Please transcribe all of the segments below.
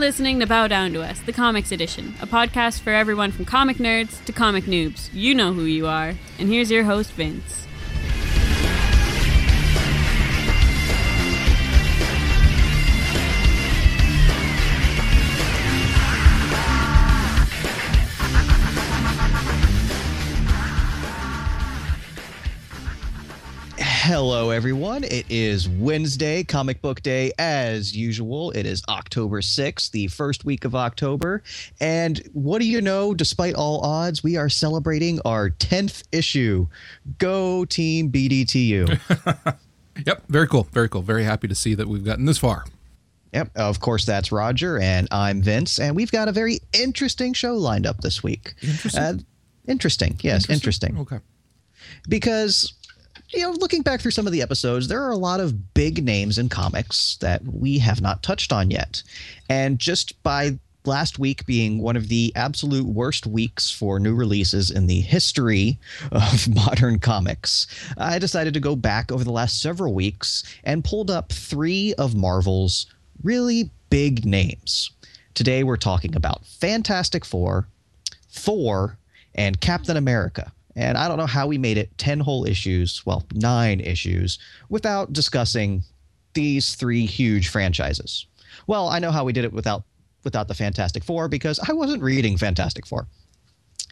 Listening to Bow Down to Us, the Comics Edition, a podcast for everyone from comic nerds to comic noobs. You know who you are. And here's your host, Vince. Hello, everyone. It is Wednesday, comic book day, as usual. It is October 6th, the first week of October. And what do you know? Despite all odds, we are celebrating our 10th issue. Go, Team BDTU. Yep, very cool. Very cool. Very happy to see that we've gotten this far. Yep, of course, that's Roger, and I'm Vince, and we've got a very interesting show lined up this week. Interesting. Uh, interesting, yes, interesting. Okay. because you know looking back through some of the episodes there are a lot of big names in comics that we have not touched on yet. And just by last week being one of the absolute worst weeks for new releases in the history of modern comics i decided to go back over the last several weeks and pulled up three of marvel's really big names. Today we're talking about fantastic four thor and captain america and I don't know how we made it 10 whole issues, well, nine issues, without discussing these three huge franchises. Well, I know how we did it without without the Fantastic Four because I wasn't reading Fantastic Four.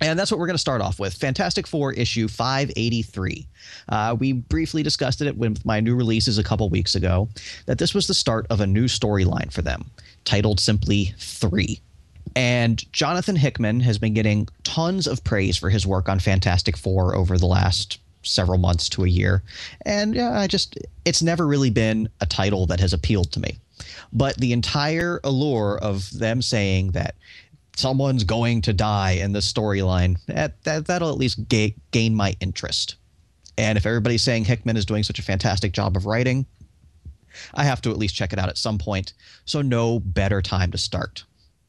And that's what we're going to start off with Fantastic Four issue 583. Uh, we briefly discussed it with my new releases a couple weeks ago that this was the start of a new storyline for them, titled simply Three. And Jonathan Hickman has been getting tons of praise for his work on Fantastic Four over the last several months to a year. And yeah, I just, it's never really been a title that has appealed to me. But the entire allure of them saying that someone's going to die in the storyline, that, that, that'll at least ga- gain my interest. And if everybody's saying Hickman is doing such a fantastic job of writing, I have to at least check it out at some point. So, no better time to start.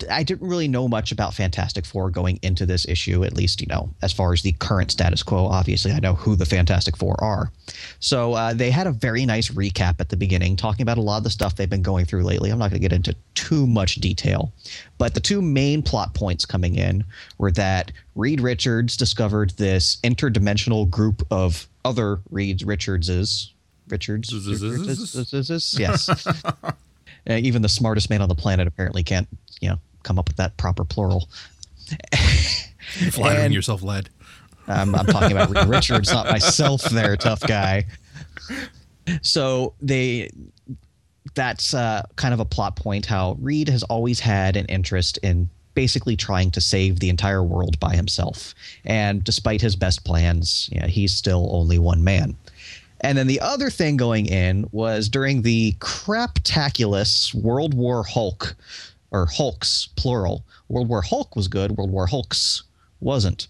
I didn't really know much about Fantastic Four going into this issue, at least, you know, as far as the current status quo. Obviously, I know who the Fantastic Four are. So uh, they had a very nice recap at the beginning, talking about a lot of the stuff they've been going through lately. I'm not going to get into too much detail, but the two main plot points coming in were that Reed Richards discovered this interdimensional group of other Reed Richardses. Richards? yes. Even the smartest man on the planet apparently can't, you know, come up with that proper plural. You're flattering And- yourself, lad. I'm, I'm talking about Reed Richards, not myself. There, tough guy. So they, that's uh, kind of a plot point. How Reed has always had an interest in basically trying to save the entire world by himself, and despite his best plans, yeah, he's still only one man. And then the other thing going in was during the craptaculous World War Hulk, or Hulks plural. World War Hulk was good. World War Hulks wasn't.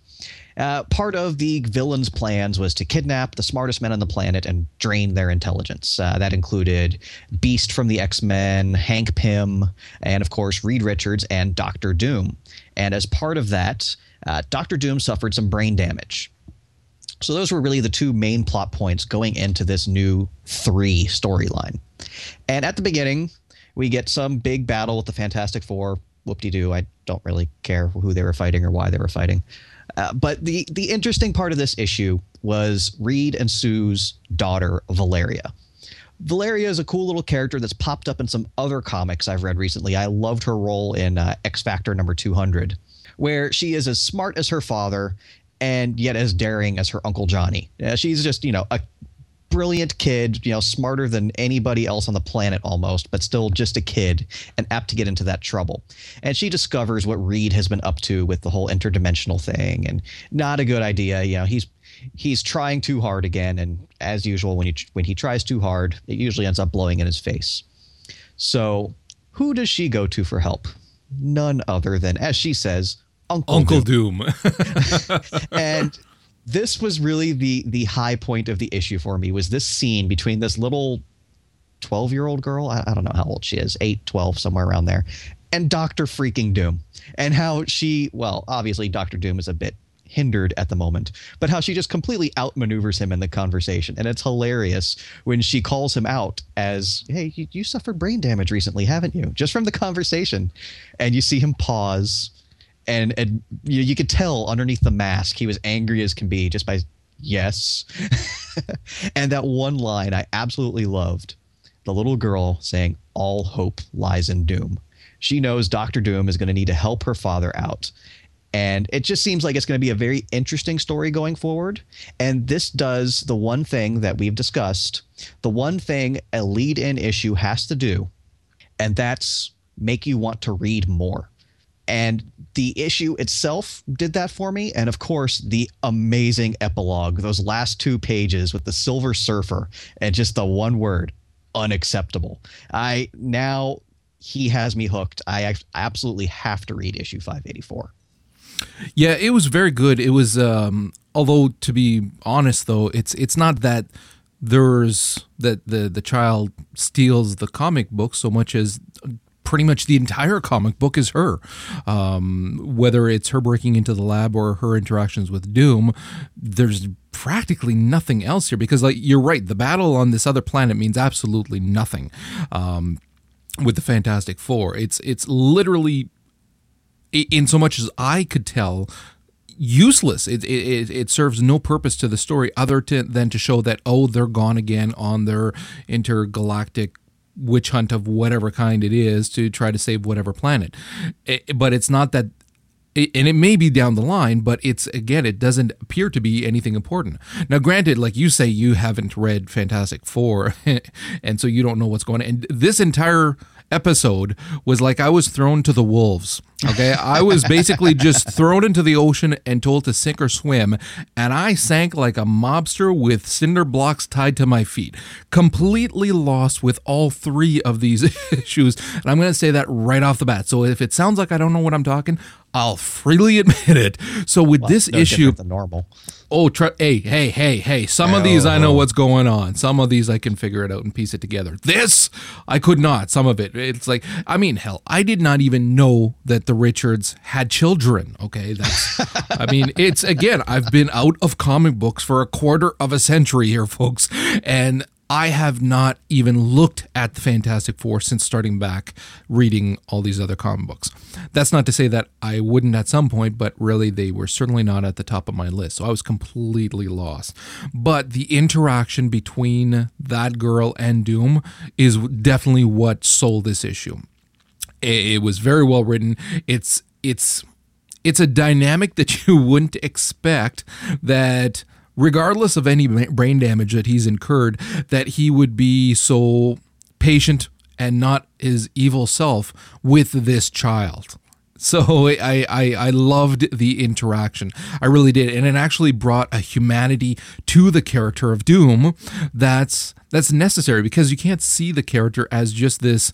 Uh, part of the villain's plans was to kidnap the smartest men on the planet and drain their intelligence. Uh, that included Beast from the X Men, Hank Pym, and of course Reed Richards and Doctor Doom. And as part of that, uh, Doctor Doom suffered some brain damage. So those were really the two main plot points going into this new three storyline. And at the beginning, we get some big battle with the Fantastic Four. Whoop de doo. I don't really care who they were fighting or why they were fighting. Uh, but the the interesting part of this issue was Reed and Sue's daughter Valeria. Valeria is a cool little character that's popped up in some other comics I've read recently. I loved her role in uh, X Factor number 200, where she is as smart as her father and yet as daring as her uncle Johnny. Uh, she's just, you know, a brilliant kid, you know, smarter than anybody else on the planet almost, but still just a kid and apt to get into that trouble. And she discovers what Reed has been up to with the whole interdimensional thing and not a good idea. You know, he's he's trying too hard again and as usual when he when he tries too hard, it usually ends up blowing in his face. So, who does she go to for help? None other than as she says, Uncle, Uncle Doom Doom. and this was really the the high point of the issue for me was this scene between this little 12 year old girl I, I don't know how old she is 8 12 somewhere around there and dr freaking doom and how she well obviously dr doom is a bit hindered at the moment, but how she just completely outmaneuvers him in the conversation. And it's hilarious when she calls him out as, hey, you, you suffered brain damage recently, haven't you? Just from the conversation. And you see him pause. And, and you, you could tell underneath the mask he was angry as can be just by yes. and that one line I absolutely loved the little girl saying, All hope lies in doom. She knows Doctor Doom is going to need to help her father out. And it just seems like it's going to be a very interesting story going forward. And this does the one thing that we've discussed, the one thing a lead in issue has to do, and that's make you want to read more. And the issue itself did that for me. And of course, the amazing epilogue, those last two pages with the Silver Surfer and just the one word unacceptable. I now he has me hooked. I absolutely have to read issue 584. Yeah, it was very good. It was um although to be honest though, it's it's not that there's that the the child steals the comic book so much as pretty much the entire comic book is her. Um, whether it's her breaking into the lab or her interactions with Doom, there's practically nothing else here because, like, you're right, the battle on this other planet means absolutely nothing. Um, with the Fantastic Four, it's it's literally, in so much as I could tell, useless. It, it, it serves no purpose to the story other to, than to show that, oh, they're gone again on their intergalactic witch hunt of whatever kind it is to try to save whatever planet. It, but it's not that eh, and it may be down the line, but it's again, it doesn't appear to be anything important. Now, granted, like you say, you haven't read Fantastic Four, and so you don't know what's going on. And this entire episode was like I was thrown to the wolves. Okay. I was basically just thrown into the ocean and told to sink or swim. And I sank like a mobster with cinder blocks tied to my feet. Completely lost with all three of these issues. And I'm going to say that right off the bat. So if it sounds like I don't know what I'm talking, I'll freely admit it. So with well, this no issue, the normal. Oh, tr- hey, hey, hey, hey! Some of these I know oh. what's going on. Some of these I can figure it out and piece it together. This I could not. Some of it, it's like I mean, hell, I did not even know that the Richards had children. Okay, that's. I mean, it's again. I've been out of comic books for a quarter of a century here, folks, and I have not even looked at the Fantastic Four since starting back reading all these other comic books. That's not to say that I wouldn't at some point, but really they were certainly not at the top of my list. So I was completely lost. But the interaction between that girl and Doom is definitely what sold this issue. It was very well written. It's it's it's a dynamic that you wouldn't expect that regardless of any brain damage that he's incurred, that he would be so patient and not his evil self with this child. So I, I I loved the interaction. I really did, and it actually brought a humanity to the character of Doom that's that's necessary because you can't see the character as just this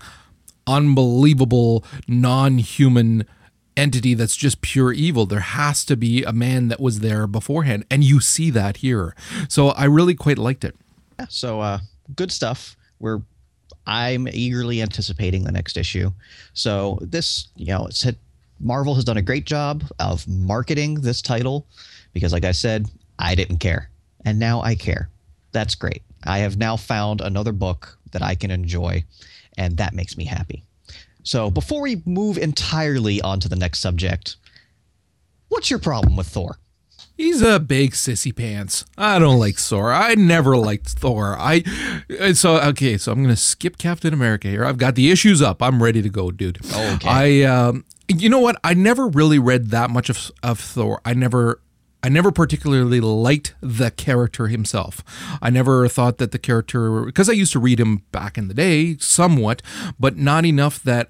unbelievable non-human entity that's just pure evil. There has to be a man that was there beforehand, and you see that here. So I really quite liked it. Yeah, so uh, good stuff. We're I'm eagerly anticipating the next issue. So this, you know, it's had, Marvel has done a great job of marketing this title because, like I said, I didn't care, and now I care. That's great. I have now found another book that I can enjoy, and that makes me happy. So before we move entirely on to the next subject, what's your problem with Thor? He's a big sissy pants. I don't like Thor. I never liked Thor. I so okay. So I'm gonna skip Captain America here. I've got the issues up. I'm ready to go, dude. Oh, okay. I um, you know what? I never really read that much of of Thor. I never I never particularly liked the character himself. I never thought that the character, because I used to read him back in the day somewhat, but not enough that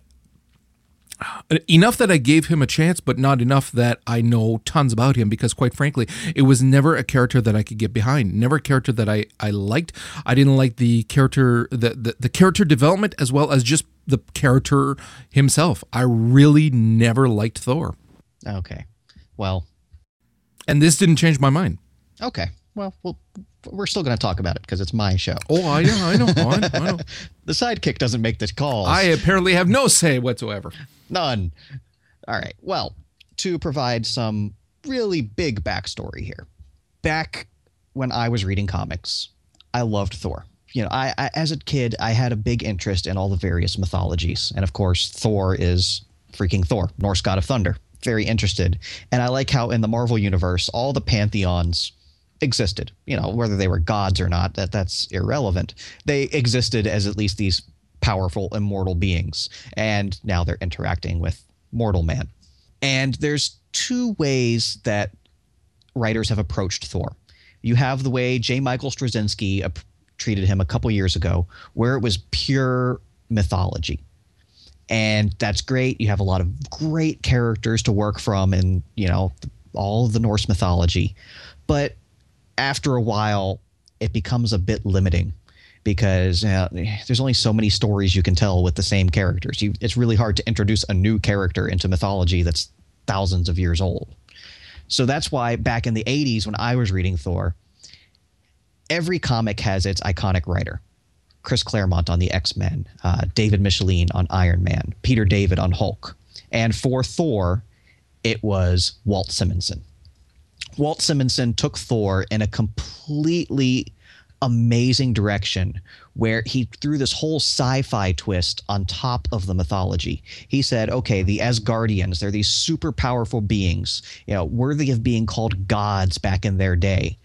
uh, enough that I gave him a chance, but not enough that I know tons about him because, quite frankly, it was never a character that I could get behind. Never a character that I, I liked. I didn't like the character, the, the, the character development as well as just the character himself. I really never liked Thor. Okay. Well, and this didn't change my mind. Okay. Well, well we're still going to talk about it because it's my show. Oh, I know, I know, I know. I know. the sidekick doesn't make the calls. I apparently have no say whatsoever. None. All right. Well, to provide some really big backstory here. Back when I was reading comics, I loved Thor. You know, I, I as a kid, I had a big interest in all the various mythologies, and of course, Thor is freaking Thor, Norse god of thunder. Very interested, and I like how in the Marvel universe, all the pantheons existed. You know, whether they were gods or not, that that's irrelevant. They existed as at least these powerful immortal beings, and now they're interacting with mortal man. And there's two ways that writers have approached Thor. You have the way J. Michael Straczynski treated him a couple years ago, where it was pure mythology. And that's great. You have a lot of great characters to work from and, you know, all the Norse mythology. But after a while, it becomes a bit limiting because uh, there's only so many stories you can tell with the same characters. You, it's really hard to introduce a new character into mythology that's thousands of years old. So that's why back in the 80s when I was reading Thor, every comic has its iconic writer. Chris Claremont on the X Men, uh, David Michelinie on Iron Man, Peter David on Hulk. And for Thor, it was Walt Simonson. Walt Simonson took Thor in a completely amazing direction where he threw this whole sci-fi twist on top of the mythology. He said, "Okay, the Asgardians, they're these super powerful beings, you know, worthy of being called gods back in their day.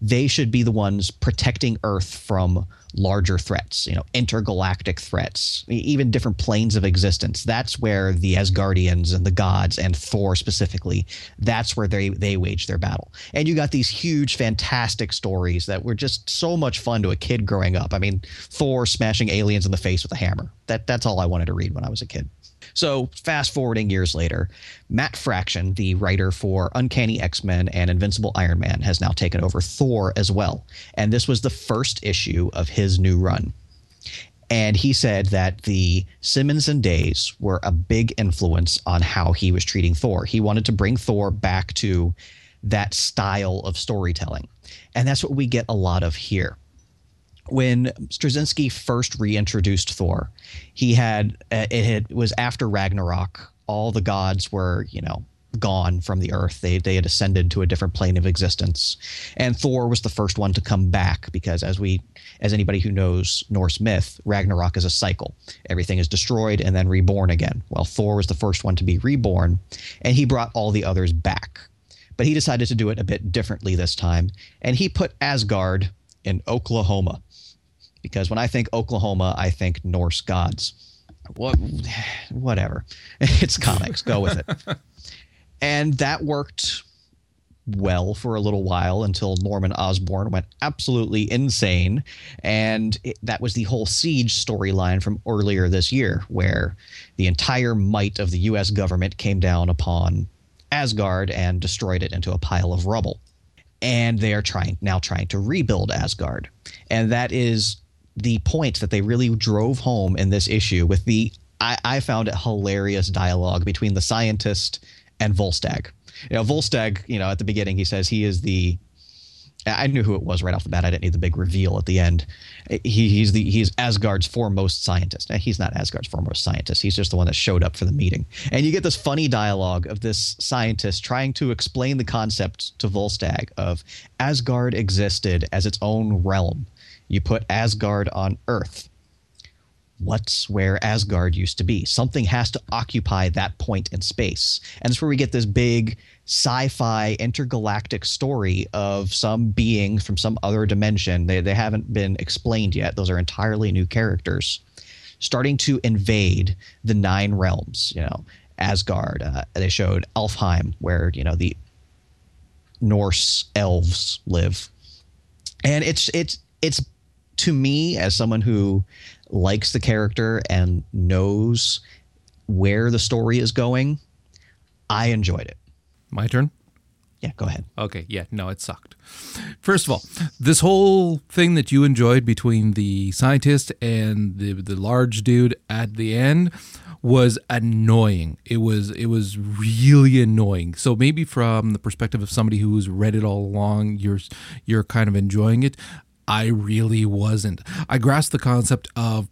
They should be the ones protecting Earth from larger threats, you know, intergalactic threats, even different planes of existence. That's where the Asgardians and the gods and Thor specifically, that's where they they wage their battle. And you got these huge fantastic stories that were just so much fun to a kid growing up. I mean, Thor smashing aliens in the face with a hammer. That that's all I wanted to read when I was a kid. So, fast forwarding years later, Matt Fraction, the writer for Uncanny X Men and Invincible Iron Man, has now taken over Thor as well. And this was the first issue of his new run. And he said that the Simonson days were a big influence on how he was treating Thor. He wanted to bring Thor back to that style of storytelling. And that's what we get a lot of here when Straczynski first reintroduced Thor, he had uh, it had was after Ragnarok. All the gods were, you know, gone from the earth. They they had ascended to a different plane of existence. And Thor was the first one to come back because as we as anybody who knows Norse myth, Ragnarok is a cycle. Everything is destroyed and then reborn again. Well, Thor was the first one to be reborn, and he brought all the others back. But he decided to do it a bit differently this time, and he put Asgard in Oklahoma because when I think Oklahoma, I think Norse gods. What, whatever. It's comics. Go with it. and that worked well for a little while until Norman Osborn went absolutely insane. And it, that was the whole siege storyline from earlier this year, where the entire might of the U.S. government came down upon Asgard and destroyed it into a pile of rubble. And they are trying now trying to rebuild Asgard. And that is the point that they really drove home in this issue with the I, I found it hilarious dialogue between the scientist and Volstagg. You know, Volstagg, you know, at the beginning he says he is the I knew who it was right off the bat. I didn't need the big reveal at the end. He, he's the he's Asgard's foremost scientist. He's not Asgard's foremost scientist. He's just the one that showed up for the meeting. And you get this funny dialogue of this scientist trying to explain the concept to Volstagg of Asgard existed as its own realm you put Asgard on Earth. What's where Asgard used to be? Something has to occupy that point in space. And it's where we get this big sci fi intergalactic story of some being from some other dimension. They, they haven't been explained yet. Those are entirely new characters starting to invade the nine realms. You know, Asgard. Uh, they showed Alfheim, where you know the Norse elves live, and it's it's it's to me, as someone who likes the character and knows where the story is going, I enjoyed it. My turn? Yeah, go ahead. Okay, yeah, no, it sucked. First of all, this whole thing that you enjoyed between the scientist and the the large dude at the end was annoying. It was it was really annoying. So maybe from the perspective of somebody who's read it all along, you're you're kind of enjoying it. I really wasn't. I grasped the concept of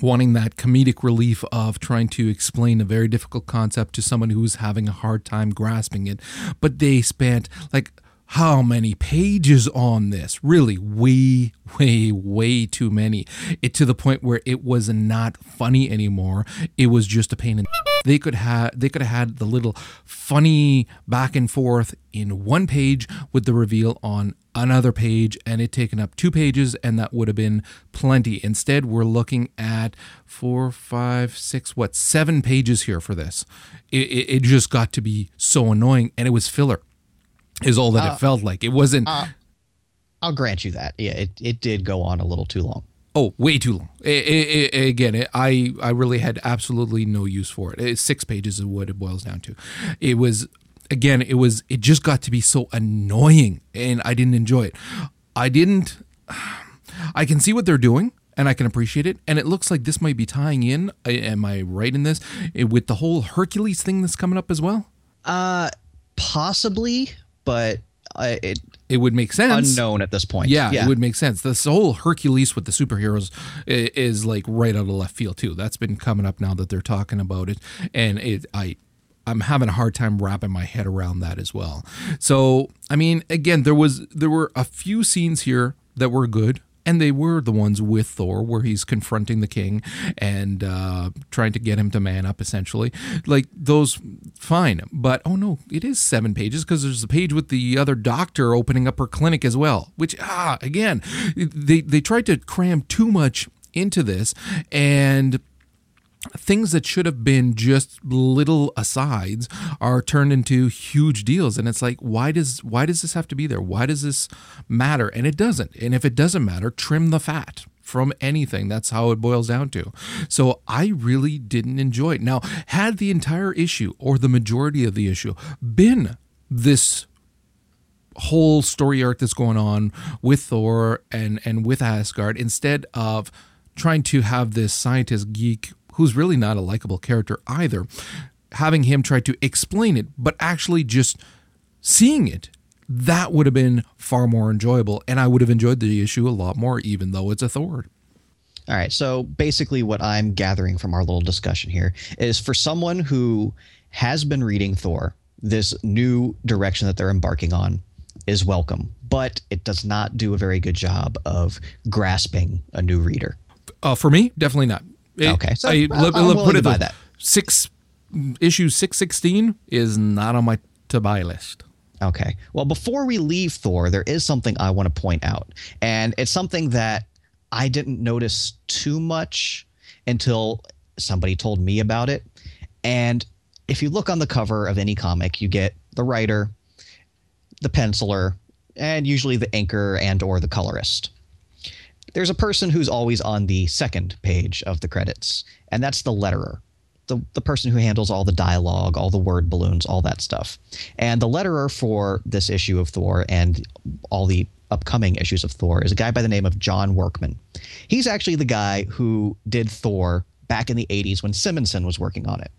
wanting that comedic relief of trying to explain a very difficult concept to someone who's having a hard time grasping it. But they spent like how many pages on this? Really, way, way, way too many. It to the point where it was not funny anymore. It was just a pain in. They could have they could have had the little funny back and forth in one page with the reveal on another page and it taken up two pages and that would have been plenty. Instead we're looking at four five six what seven pages here for this. It, it, it just got to be so annoying and it was filler is all that uh, it felt like. It wasn't uh, i'll grant you that. Yeah it, it did go on a little too long Oh, way too long. It, it, it, again, I I really had absolutely no use for it. It's six pages is what it boils down to. It was again, it was it just got to be so annoying, and I didn't enjoy it. I didn't. I can see what they're doing and I can appreciate it. And it looks like this might be tying in. Am I right in this with the whole Hercules thing that's coming up as well? Uh, possibly, but uh, it it would make sense. Unknown at this point. Yeah, yeah, it would make sense. This whole Hercules with the superheroes is, is, like right out of left field too. That's been coming up now that they're talking about it, and it I. I'm having a hard time wrapping my head around that as well. So, I mean, again, there was there were a few scenes here that were good and they were the ones with Thor where he's confronting the king and uh, trying to get him to man up essentially. Like those fine. But oh no it is seven pages because there's a page with the other doctor opening up her clinic as well which ah again they they tried to cram too much into this and things that should have been just little asides are turned into huge deals. And it's like why does why does this have to be there? Why does this matter? And it doesn't. And if it doesn't matter trim the fat from anything. That's how it boils down to. So i really didn't enjoy it. Now had the entire issue or the majority of the issue been this whole story arc that's going on with thor and and with asgard instead of trying to have this scientist geek who's really not a likable character either, having him try to explain it, but actually just seeing it, that would have been far more enjoyable. And I would have enjoyed the issue a lot more, even though it's a Thor. All right. So basically, what I'm gathering from our little discussion here is for someone who has been reading Thor, this new direction that they're embarking on is welcome, but it does not do a very good job of grasping a new reader. Uh, for me, definitely not. It, okay, so I, let, let, put it by that. Six issue six sixteen is not on my to buy list. Okay. Well, before we leave Thor, there is something I want to point out, and it's something that I didn't notice too much until somebody told me about it. And if you look on the cover of any comic, you get the writer, the penciler, and usually the inker and or the colorist there's a person who's always on the second page of the credits, and that's the letterer. The, the person who handles all the dialogue, all the word balloons, all that stuff. And the letterer for this issue of Thor and all the upcoming issues of Thor is a guy by the name of John Workman. He's actually the guy who did Thor back in the 80s when Simonson was working on it.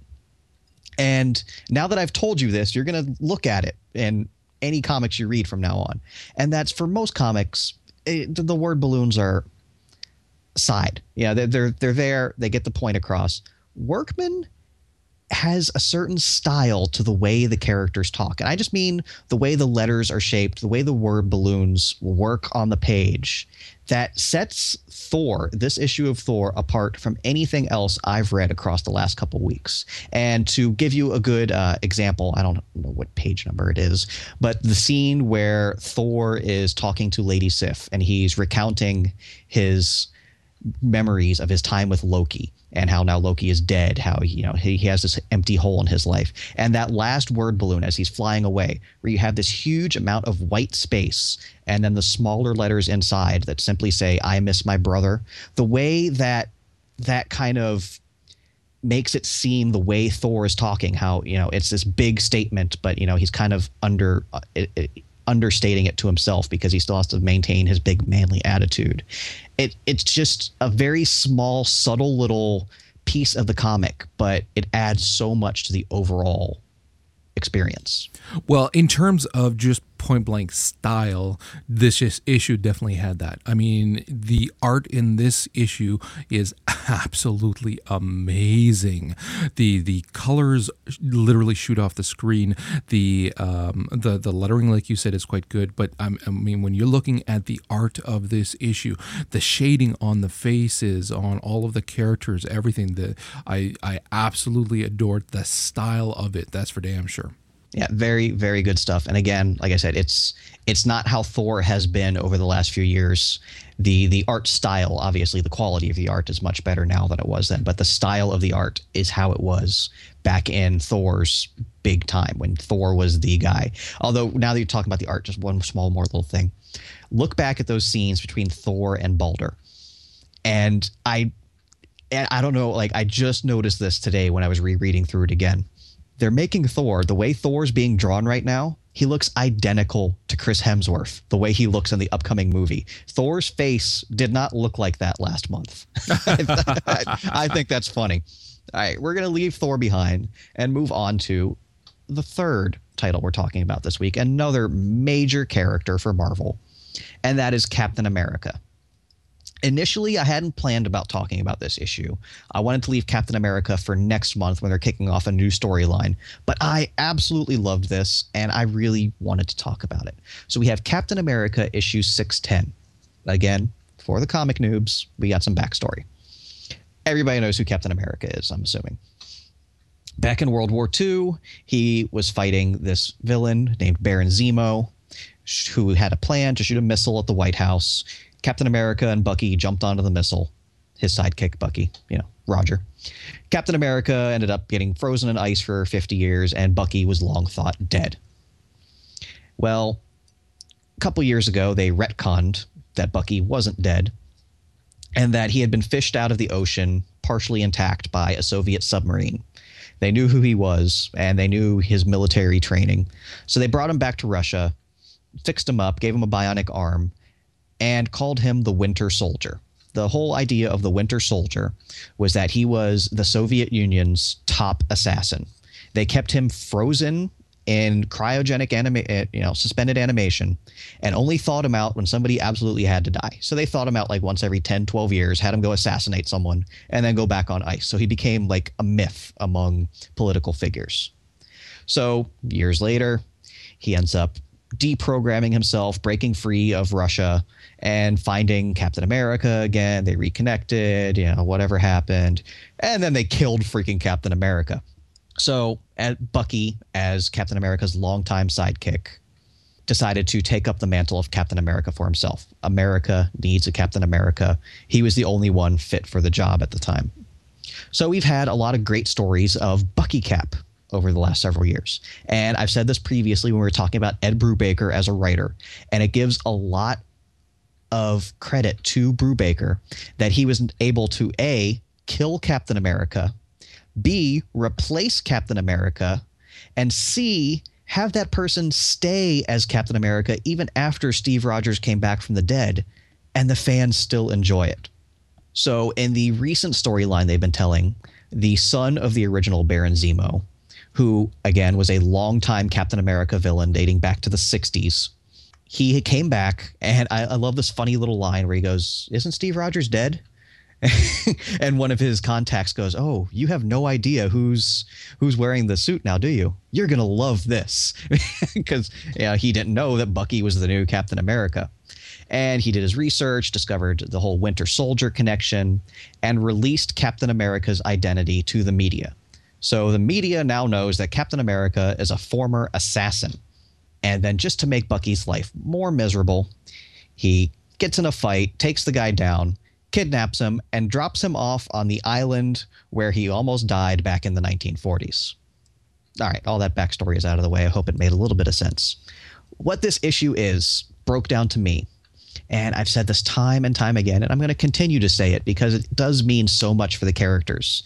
And now that I've told you this, you're going to look at it in any comics you read from now on. And that's for most comics, Eh, it, the word balloons are side. Yeah, they're, they're they're there. They get the point across. Workman has a certain style to the way the characters talk. And I just mean the way the letters are shaped, the way the word balloons work on the page that sets Thor, this issue of Thor, apart from anything else I've read across the last couple weeks. And to give you a good uh, example, I don't know what page number it is, but the scene where Thor is talking to Lady Sif and he's recounting his memories of his time with Loki and how now Loki is dead, how you know he, he has this empty hole in his life. And that last word balloon as he's flying away, where you have this huge amount of white space and then the smaller letters inside that simply say, I miss my brother. The way that that kind of makes it seem the way Thor is talking, how, you know, it's this big statement, but, you know, he's kind of under. Uh, it, it, understating it to himself because he still has to maintain his big manly attitude. It it's just a very small, subtle little piece of the comic, but it adds so much to the overall experience. Well, in terms of just point blank style, this issue definitely had that. I mean, the art in this issue is absolutely amazing. The the colors literally shoot off the screen. The um, the the lettering, like you said, is quite good. But I mean, when you're looking at the art of this issue, the shading on the faces, on all of the characters, everything, that I I absolutely adored the style of it. That's for damn sure. Yeah, very very good stuff. And again, like I said, it's it's not how Thor has been over the last few years. The the art style, obviously, the quality of the art is much better now than it was then. But the style of the art is how it was back in Thor's big time when Thor was the guy. Although now that you're talking about the art, just one small more little thing. Look back at those scenes between Thor and Balder, and I and I don't know, like I just noticed this today when I was rereading through it again they're making Thor the way Thor's being drawn right now. He looks identical to Chris Hemsworth, the way he looks in the upcoming movie. Thor's face did not look like that last month. I, think that's funny. All right, we're going to leave Thor behind and move on to the third title we're talking about this week, another major character for Marvel, and that is Captain America initially I hadn't planned about talking about this issue. I wanted to leave Captain America for next month when they're kicking off a new storyline, but I absolutely loved this and I really wanted to talk about it. So we have Captain America issue 610. Again, for the comic noobs, we got some backstory. Everybody knows who Captain America is, I'm assuming. Back in World War II, he was fighting this villain named Baron Zemo, who had a plan to shoot a missile at the White House. Captain America and Bucky jumped onto the missile. His sidekick, Bucky, you know, Roger. Captain America ended up getting frozen in ice for 50 years, and Bucky was long thought dead. Well, a couple years ago, they retconned that Bucky wasn't dead and that he had been fished out of the ocean, partially intact by a Soviet submarine. They knew who he was and they knew his military training. So they brought him back to Russia, fixed him up, gave him a bionic arm, and called him the Winter Soldier. The whole idea of the Winter Soldier was that he was the Soviet Union's top assassin. They kept him frozen in cryogenic anima- eh, you know, suspended animation and only thought him out when somebody absolutely had to die. So they thought him out like once every 10, 12 years, had him go assassinate someone and then go back on ice. So he became like a myth among political figures. So years later, he ends up deprogramming himself, breaking free of Russia, and finding Captain America again. They reconnected, you know, whatever happened. And then they killed freaking Captain America. So Bucky, as Captain America's longtime sidekick, decided to take up the mantle of Captain America for himself. America needs a Captain America. He was the only one fit for the job at the time. So we've had a lot of great stories of Bucky Cap over the last several years. And I've said this previously when we were talking about Ed Brubaker as a writer, and it gives a lot of credit to Brubaker that he was able to A, kill Captain America, B, replace Captain America, and C, have that person stay as Captain America even after Steve Rogers came back from the dead and the fans still enjoy it. So, in the recent storyline they've been telling, the son of the original Baron Zemo, who again was a longtime Captain America villain dating back to the 60s, he came back, and I, I love this funny little line where he goes, "Isn't Steve Rogers dead?" and one of his contacts goes, "Oh, you have no idea who's who's wearing the suit now, do you? You're gonna love this because yeah, he didn't know that Bucky was the new Captain America." And he did his research, discovered the whole Winter Soldier connection, and released Captain America's identity to the media. So the media now knows that Captain America is a former assassin and then just to make Bucky's life more miserable, he gets in a fight, takes the guy down, kidnaps him, and drops him off on the island where he almost died back in the 1940s. All right, all that backstory is out of the way. I hope it made a little bit of sense. What this issue is broke down to me, and I've said this time and time again, and I'm going to continue to say it because it does mean so much for the characters.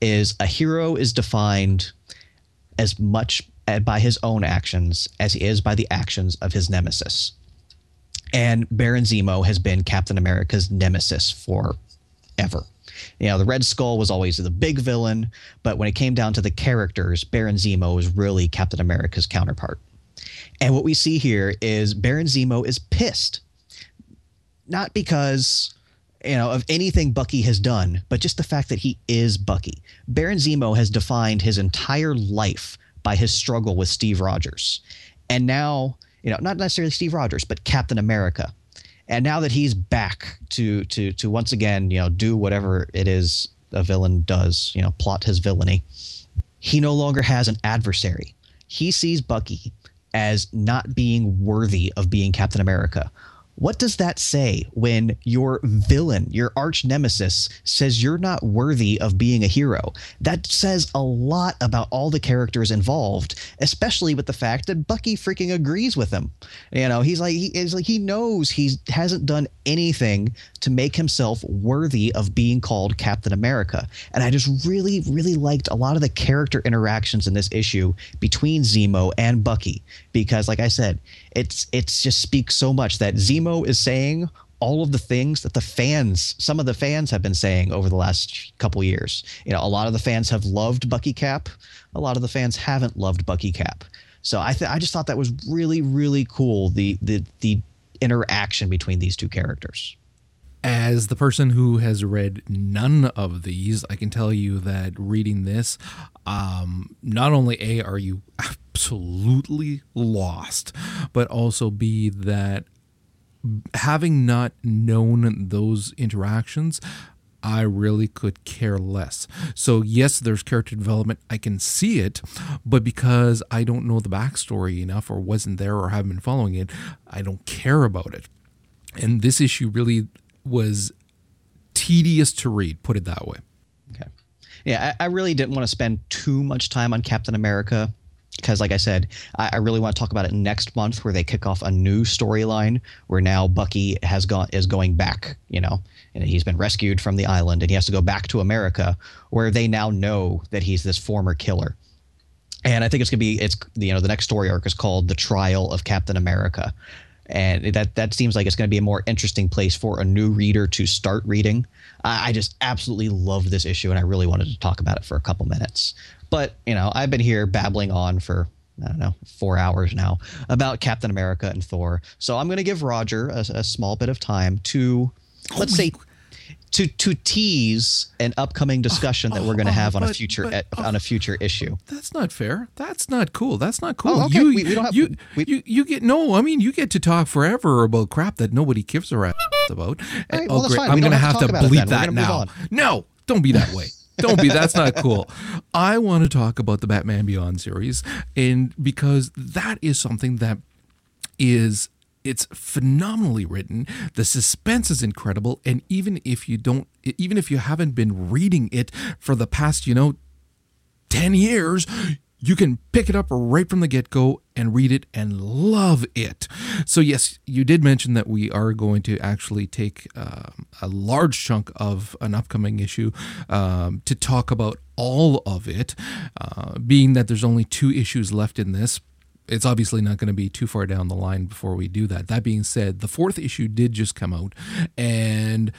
Is a hero is defined as much by his own actions as he is by the actions of his nemesis. And Baron Zemo has been Captain America's nemesis forever. You know, the Red Skull was always the big villain, but when it came down to the characters, Baron Zemo was really Captain America's counterpart. And what we see here is Baron Zemo is pissed. Not because you know of anything Bucky has done, but just the fact that he is Bucky. Baron Zemo has defined his entire life by his struggle with Steve Rogers. And now, you know, not necessarily Steve Rogers, but Captain America. And now that he's back to to to once again, you know, do whatever it is a villain does, you know, plot his villainy, he no longer has an adversary. He sees Bucky as not being worthy of being Captain America. What does that say when your villain, your arch nemesis, says you're not worthy of being a hero? That says a lot about all the characters involved, especially with the fact that Bucky freaking agrees with him. You know, he's like he is like he knows he hasn't done anything to make himself worthy of being called Captain America. And I just really, really liked a lot of the character interactions in this issue between Zemo and Bucky because, like I said, it's it's just speaks so much that Zemo is saying all of the things that the fans, some of the fans have been saying over the last couple years. You know, a lot of the fans have loved Bucky Cap. A lot of the fans haven't loved Bucky Cap. So I th- I just thought that was really really cool the the the interaction between these two characters. As the person who has read none of these, I can tell you that reading this, um, not only A, are you absolutely lost, but also be that having not known those interactions, I really could care less. So, yes, there's character development. I can see it, but because I don't know the backstory enough or wasn't there or haven't been following it, I don't care about it. And this issue really was tedious to read, put it that way. Okay. Yeah, I, I really didn't want to spend too much time on Captain America because like i said I, I, really want to talk about it next month where they kick off a new storyline where now bucky has gone is going back you know and he's been rescued from the island and he has to go back to america where they now know that he's this former killer and i think it's going to be it's you know the next story arc is called the trial of captain america and that that seems like it's going to be a more interesting place for a new reader to start reading. I, I just absolutely loved this issue, and I really wanted to talk about it for a couple minutes. But you know, I've been here babbling on for I don't know, four hours now about Captain America and Thor. So I'm going to give Roger a, a, small bit of time to, let's say, to to tease an upcoming discussion that we're going to oh, oh, have on a future but, oh. on a future issue. That's not fair. That's not cool. That's not cool. Oh, okay. You, we, we don't have, you, we, you, you get no. I mean, you get to talk forever about crap that nobody gives a rap about. Right, eh, well, oh, great. I'm going to have to bleep that now. No, don't be that way. Don't be. That's not cool. I want to talk about the Batman Beyond series, and because that is something that is it's phenomenally written. The suspense is incredible, and even if you don't, even if you haven't been reading it for the past, you know, ten years, you can pick it up right from the get go and read it and love it. So, yes, you did mention that we are going to actually take uh, a large chunk of an upcoming issue um, to talk about all of it, uh, being that there's only two issues left in this it's obviously not going to be too far down the line before we do that. That being said, the fourth issue did just come out. And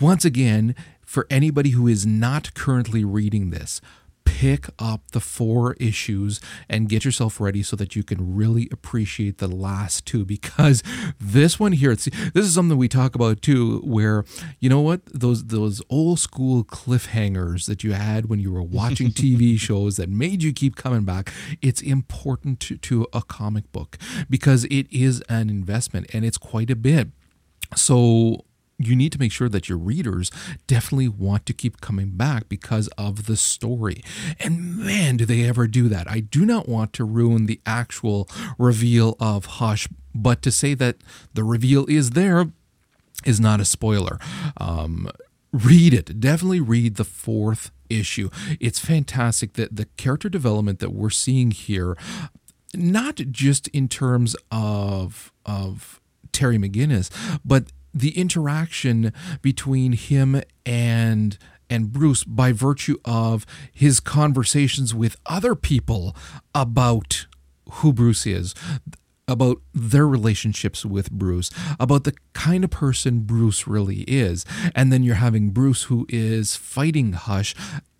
once again, for anybody who is not currently reading this, pick up the four issues and get yourself ready so that you can really appreciate the last two because this one here this is something we talk about too where you know what those those old school cliffhangers that you had when you were watching TV shows that made you keep coming back it's important to, to a comic book because it is an investment and it's quite a bit. So you need to make sure that your readers definitely want to keep coming back because of the story. And man, do they ever do that. I do not want to ruin the actual reveal of Hush, but to say that the reveal is there is not a spoiler. Um, read it. Definitely read the fourth issue. It's fantastic that the character development that we're seeing here, not just in terms of of Terry McGinnis, but the interaction between him and and Bruce by virtue of his conversations with other people about who Bruce is, about their relationships with Bruce, about the kind of person Bruce really is. And then you're having Bruce who is fighting Hush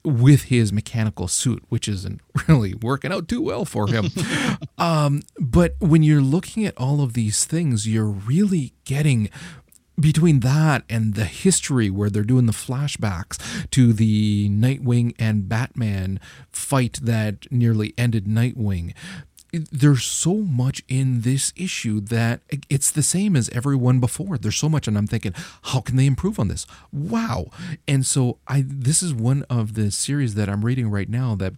with his mechanical suit, which isn't really working out too well for him. um, but when you're looking at all of these things, you're really getting between that and the history where they're doing the flashbacks to the Nightwing and Batman fight that nearly ended Nightwing there's so much in this issue that it's the same as everyone before. There's so much, and I'm thinking, how can they improve on this? Wow! And so I, this is one of the series that I'm reading right now that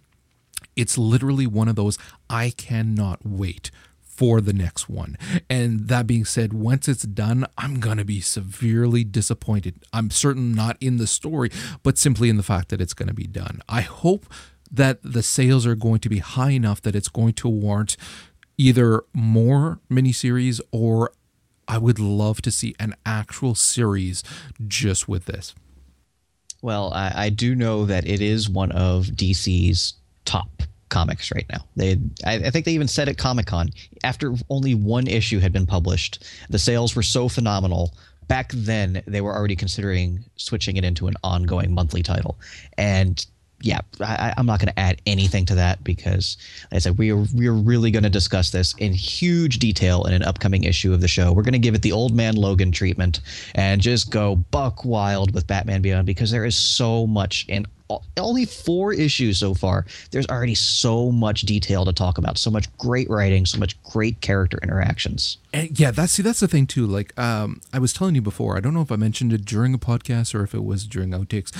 it's literally one of those I cannot wait for the next one. And that being said, once it's done, I'm going to be severely disappointed. I'm certain not in the story, but simply in the fact that it's going to be done. I hope that the sales are going to be high enough that it's going to warrant either more miniseries or I would love to see an actual series just with this. Well, I, I do know that it is one of DC's top comics right now. They, I, I think they even said at Comic Con after only one issue had been published, the sales were so phenomenal. Back then, they were already considering switching it into an ongoing monthly title, and yeah, I, am not going to add anything to that because, like I said, we are we are really going to discuss this in huge detail in an upcoming issue of the show. We're going to give it the old man Logan treatment and just go buck wild with Batman Beyond because there is so much in only four issues so far. There's already so much detail to talk about, so much great writing, so much great character interactions. And yeah, that's see, that's the thing too. Like um, I was telling you before, I don't know if I mentioned it during a podcast or if it was during outtakes.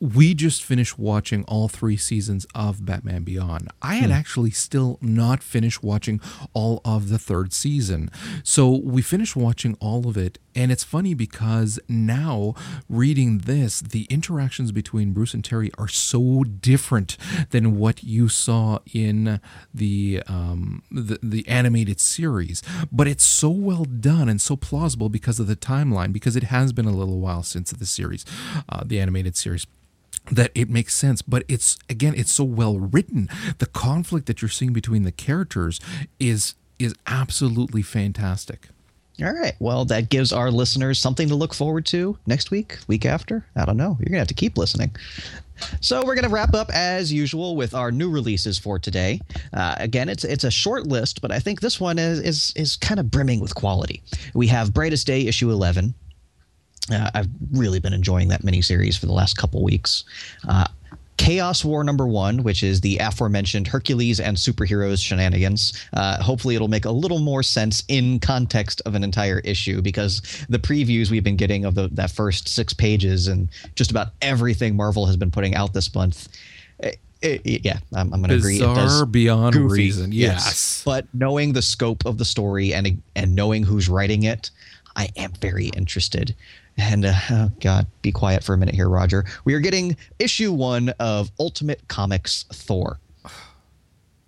We just finished watching all three seasons of Batman Beyond. I had hmm. actually still not finished watching all of the third season, so we finished watching all of it, and it's funny because now reading this, the interactions between Bruce and Terry are so different than what you saw in the um, the, the animated series. But it's so well done and so plausible because of the timeline, because it has been a little while since the series, uh, the animated series that it makes sense. But it's again it's so well written. The conflict that you're seeing between the characters is is absolutely fantastic all right. Well, that gives our listeners something to look forward to next week, week after. I don't know. You're going to have to keep listening. So we're going to wrap up as usual with our new releases for today. Uh, again, it's it's a short list, but I think this one is is is kind of brimming with quality. We have Brightest Day issue 11. Uh, I've really been enjoying that miniseries for the last couple weeks. Uh, Chaos War number one, which is the aforementioned Hercules and superheroes shenanigans. Uh, hopefully, it'll make a little more sense in context of an entire issue because the previews we've been getting of the, that first six pages and just about everything Marvel has been putting out this month. It, it, yeah, I'm, I'm going to agree. It does beyond goofy, reason. Yes. yes, but knowing the scope of the story and and knowing who's writing it, I am very interested. And uh, oh God, be quiet for a minute here, Roger. We are getting issue one of Ultimate Comics Thor.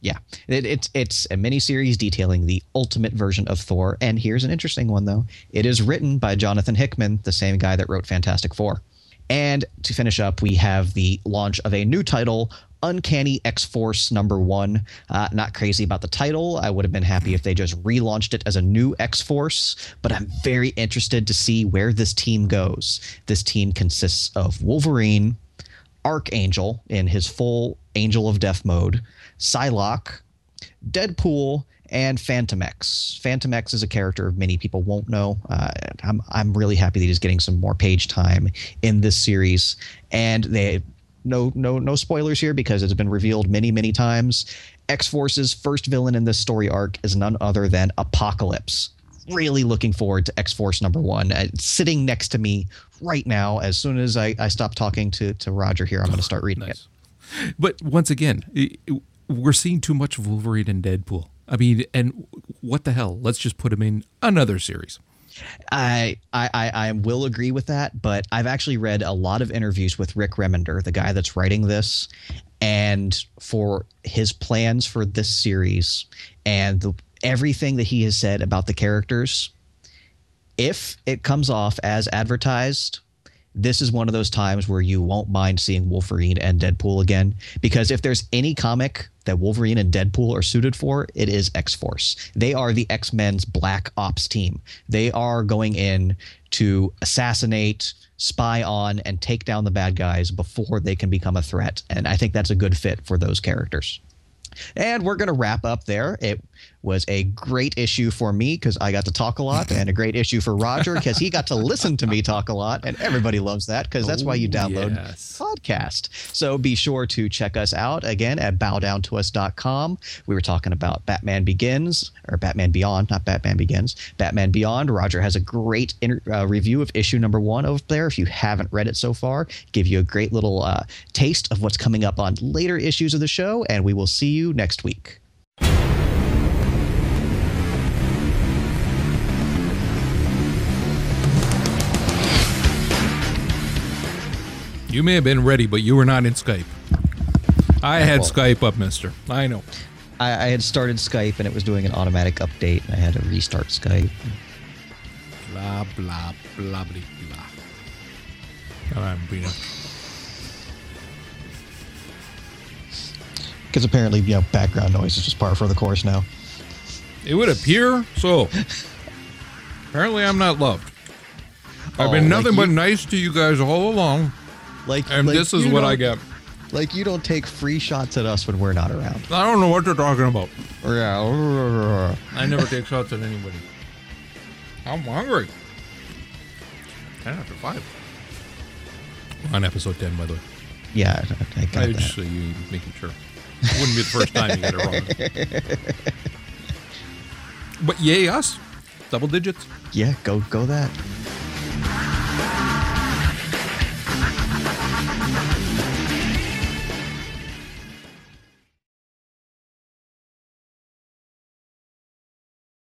Yeah, it, it's it's a miniseries detailing the ultimate version of Thor. And here's an interesting one, though. It is written by Jonathan Hickman, the same guy that wrote Fantastic Four. And to finish up, we have the launch of a new title, Uncanny X Force number one. Uh, not crazy about the title. I would have been happy if they just relaunched it as a new X Force, but I'm very interested to see where this team goes. This team consists of Wolverine, Archangel in his full Angel of Death mode, Psylocke, Deadpool, and Fantomex. Phantom X is a character many people won't know. Uh, I'm I'm really happy that he's getting some more page time in this series, and they no no no spoilers here because it's been revealed many many times. X Force's first villain in this story arc is none other than Apocalypse. Really looking forward to X Force number one. Uh, sitting next to me right now. As soon as I, I stop talking to, to Roger here, I'm going to start reading nice. it. But once again, we're seeing too much Wolverine and Deadpool. I mean, and what the hell? Let's just put him in another series. I, I I will agree with that, but I've actually read a lot of interviews with Rick Remender, the guy that's writing this, and for his plans for this series and the, everything that he has said about the characters. If it comes off as advertised, this is one of those times where you won't mind seeing Wolverine and Deadpool again. Because if there's any comic that Wolverine and Deadpool are suited for, it is X Force. They are the X Men's Black Ops team. They are going in to assassinate, spy on and take down the bad guys before they can become a threat. And I think that's a good fit for those characters. And we're going to wrap up there. It was a great issue for me because I got to talk a lot, and a great issue for Roger because he got to listen to me talk a lot. And everybody loves that because that's why you Oh, download yes. podcast. So be sure to check us out again at bowdowntous.com. We were talking about Batman Begins or Batman Beyond, not Batman Begins. Batman Beyond. Roger has a great inter- uh, review of issue number one over there. If you haven't read it so far, give you a great little uh, taste of what's coming up on later issues of the show. And we will see you next week. You may have been ready, but you were not in Skype. I had well- Skype up, mister. I know. I, I had started Skype and it was doing an automatic update, and I had to restart Skype. Blah, blah, blah, blah, blah. All right, Brina. Because apparently, you know, background noise is just par for the course now. It would appear so. Apparently, I'm not loved. I've Oh, been like nothing but nice to you guys all along, Like, and like this is what I get. Like you don't take free shots at us when we're not around. I don't know what you're talking about. Yeah. I never take shots at anybody. I'm hungry. 10 after 5. On episode 10, by the way. Yeah, I, got I that. just so you making sure. It wouldn't be the first time you get it wrong. But yay, us. Double digits. Yeah, go go that.